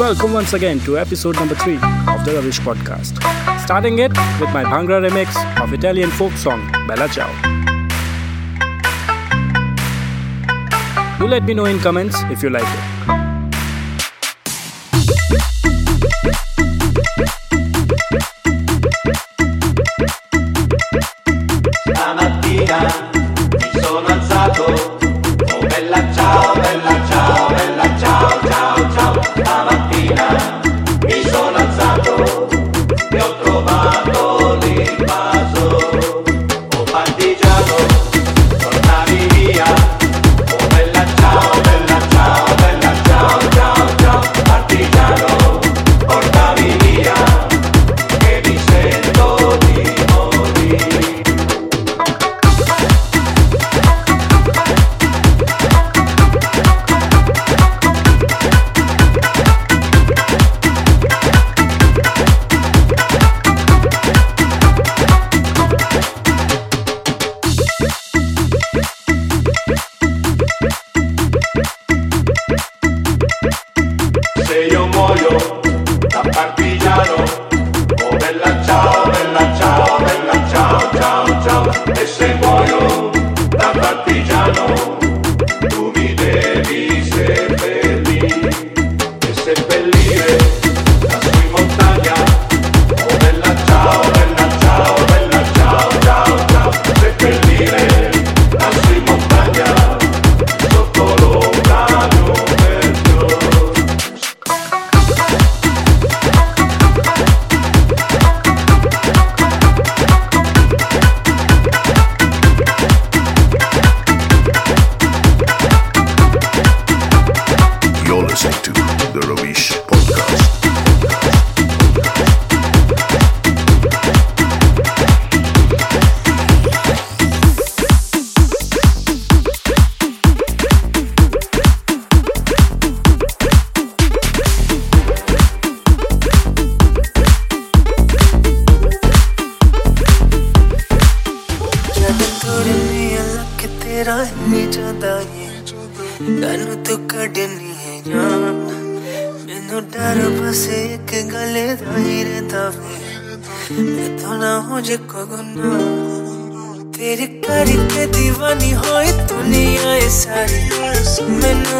Welcome once again to episode number 3 of the Ravish podcast. Starting it with my Bhangra remix of Italian folk song Bella Ciao. Do let me know in comments if you like it.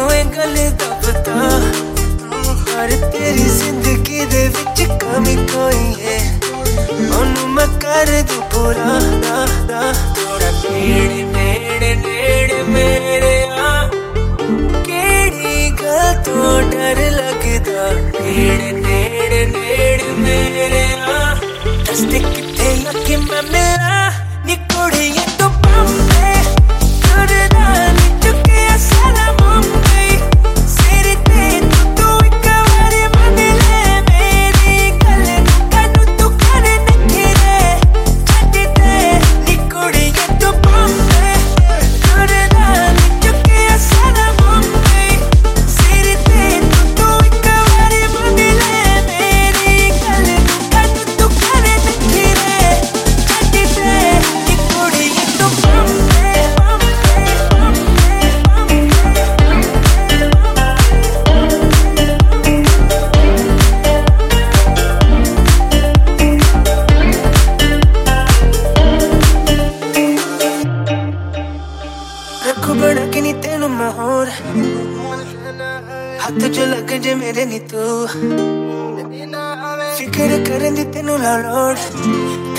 ਸਾਰੀ ਮੈਨੂੰ ਇਹ ਗੱਲ ਦਾ ਪਤਾ ਪਰ ਤੇਰੀ ਜ਼ਿੰਦਗੀ ਦੇ ਵਿੱਚ ਕਮੀ ਕੋਈ ਹੈ ਉਹਨੂੰ ਮੈਂ ਕਰ ਦੂੰ ਪੂਰਾ ਦਾ ਦਾ ਥੋੜਾ ਨੇੜੇ ਨੇੜੇ ਨੇੜੇ ਮੇਰੇ ਆ ਕਿਹੜੀ ਗੱਲ ਤੋਂ ਡਰ ਲੱਗਦਾ ਨੇੜੇ ਨੇੜੇ ਨੇੜੇ ਮੇਰੇ ਆ ਦੱਸ ਦੇ ਕਿੱਥੇ ਆ ਕਿ ਮੈਂ ਮਿਲਾਂ ਨੀ ਕੁੜੀਏ ਤੂੰ ਬੰਬੇ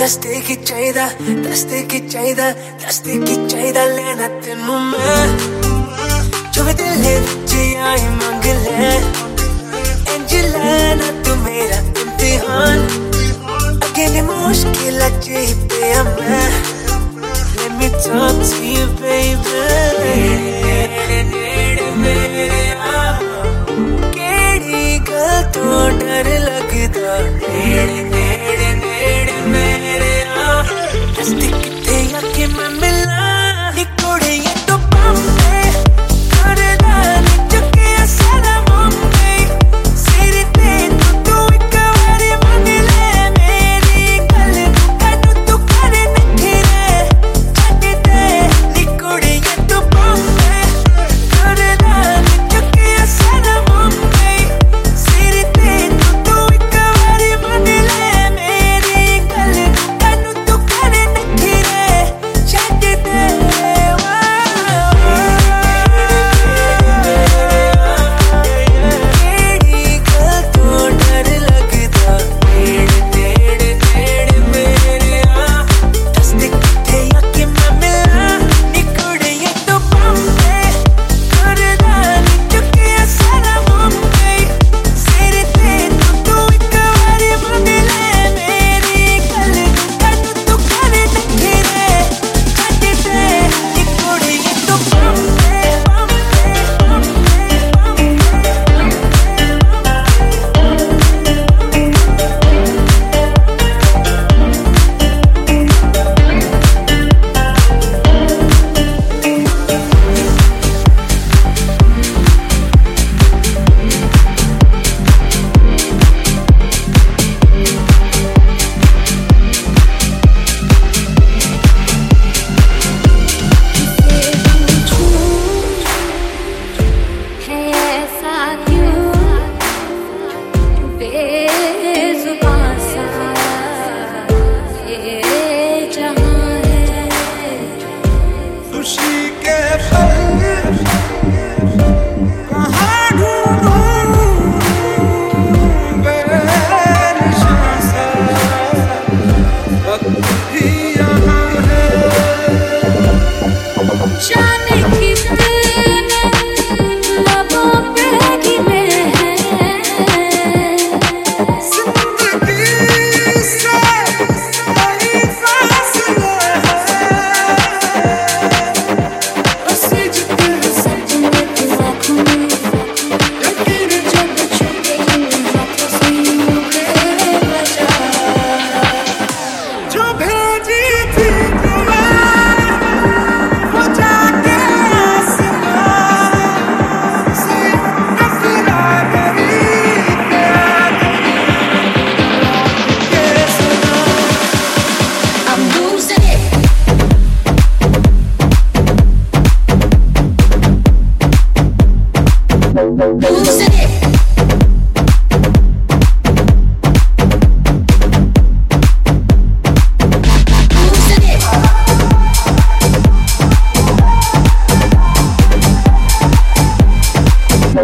ਦਸਤੇ ਕੀ ਚਾਹੀਦਾ ਦਸਤੇ ਕੀ ਚਾਹੀਦਾ ਦਸਤੇ ਕੀ ਚਾਹੀਦਾ ਲੈਣਾ ਤੈਨੂੰ ਮੈਂ ਜੋ ਵੀ ਦਿਲ ਵਿੱਚ ਆਈ ਮੰਗ ਲੈ ਇੰਜ ਲੈਣਾ ਤੂੰ ਮੇਰਾ ਇਮਤਿਹਾਨ ਅੱਗੇ ਨੇ ਮੁਸ਼ਕਿਲ ਅਜੇ ਪਿਆ ਮੈਂ Let me talk to you, baby. ਨੇੜੇ ਨੇੜੇ ਮੇਰੇ ਆ ਕਿਹੜੀ ਗੱਲ ਤੋਂ ਡਰ ਲੱਗਦਾ ਨੇੜੇ ਨੇੜੇ antes de que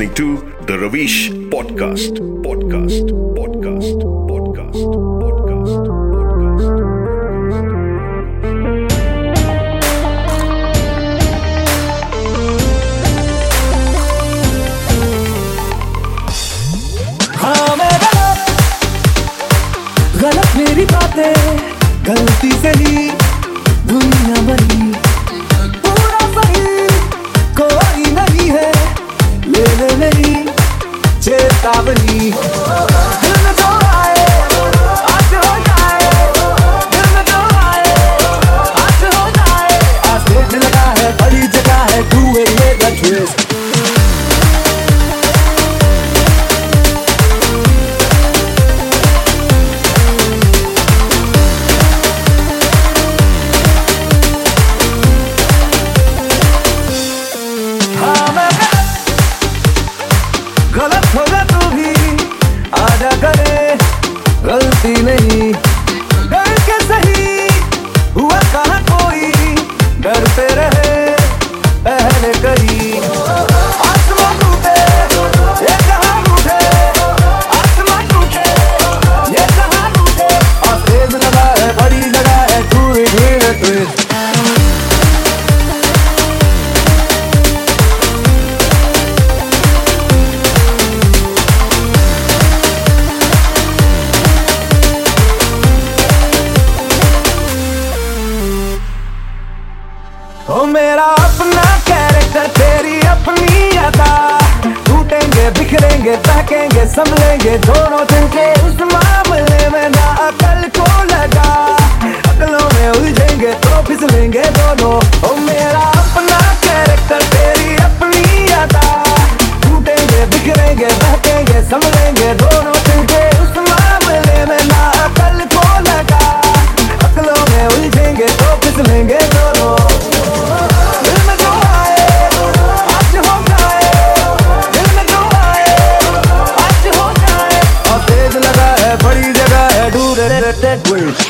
listening to the Ravish Podcast. Podcast. Podcast. लेंगे, फेंकेंगे संभलेंगे दोनों दिन के उस मामले में ना अकल को लगा। अकलों में उलझेंगे तो फिसलेंगे दोनों। ओ मेरा अपना कैरेक्टर तेरी अपनी अदा टूटेंगे, बिखरेंगे, बहकेंगे संभलेंगे दोनों दिन के उस मामले में ना अकल को लगा। अकलों में उलझेंगे तो फिसलेंगे दोनों। that way.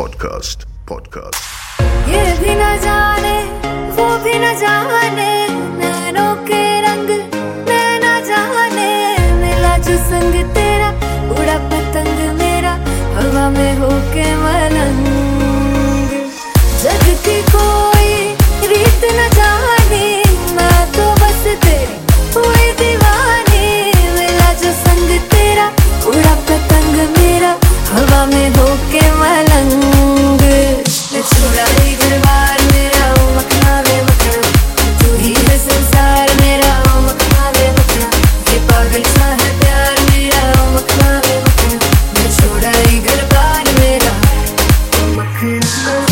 पॉडकास्ट पॉडकास्ट ये भी न जाने, वो भी न जाने, नैनों के रंग नैना जाने, मिला जो संग तेरा, उड़ा पतंग मेरा, हवा में होके मलंग। जगती को Peace.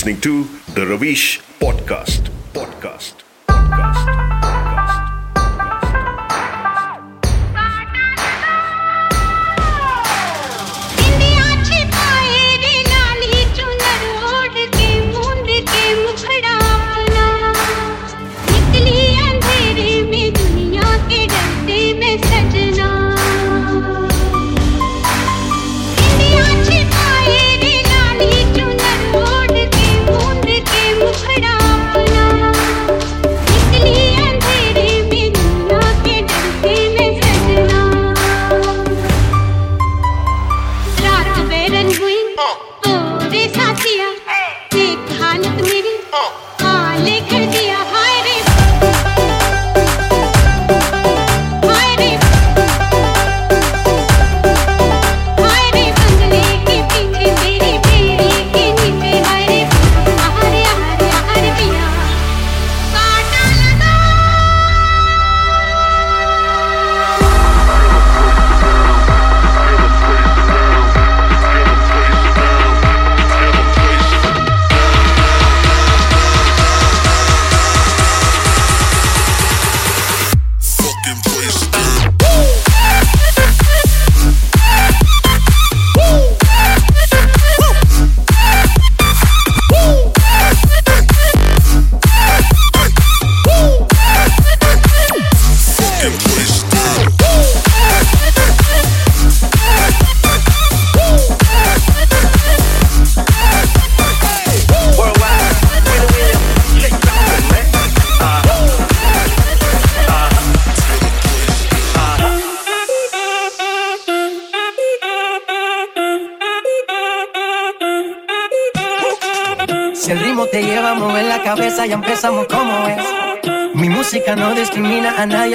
listening to The Ravish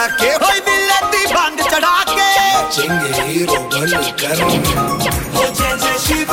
उड़ा के होई बिल्लती चढ़ा के। चेंगे हीरो बन कर हो जय जय शिव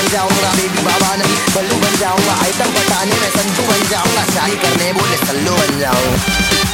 बन जाऊँगा बेबी बाबा नहीं बल्लू बन जाऊँगा, आइटम बताने में संतू बन जाऊँगा शादी करने बोले सल्लू बन जाऊँगा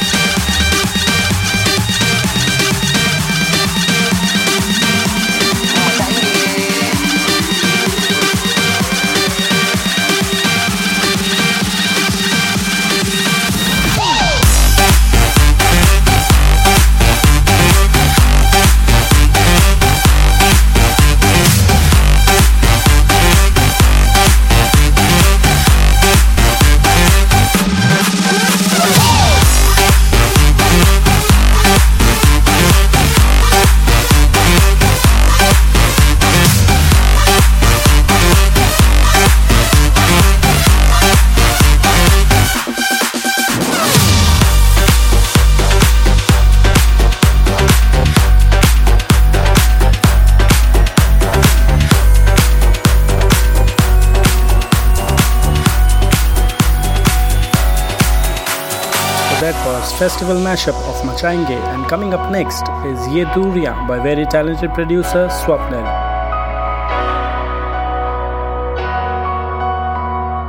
festival mashup of Machange and coming up next is Ye Duriya by very talented producer Swapnil.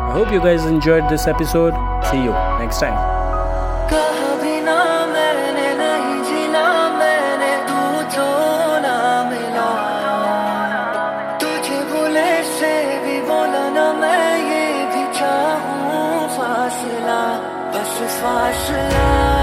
I hope you guys enjoyed this episode. See you next time. फासला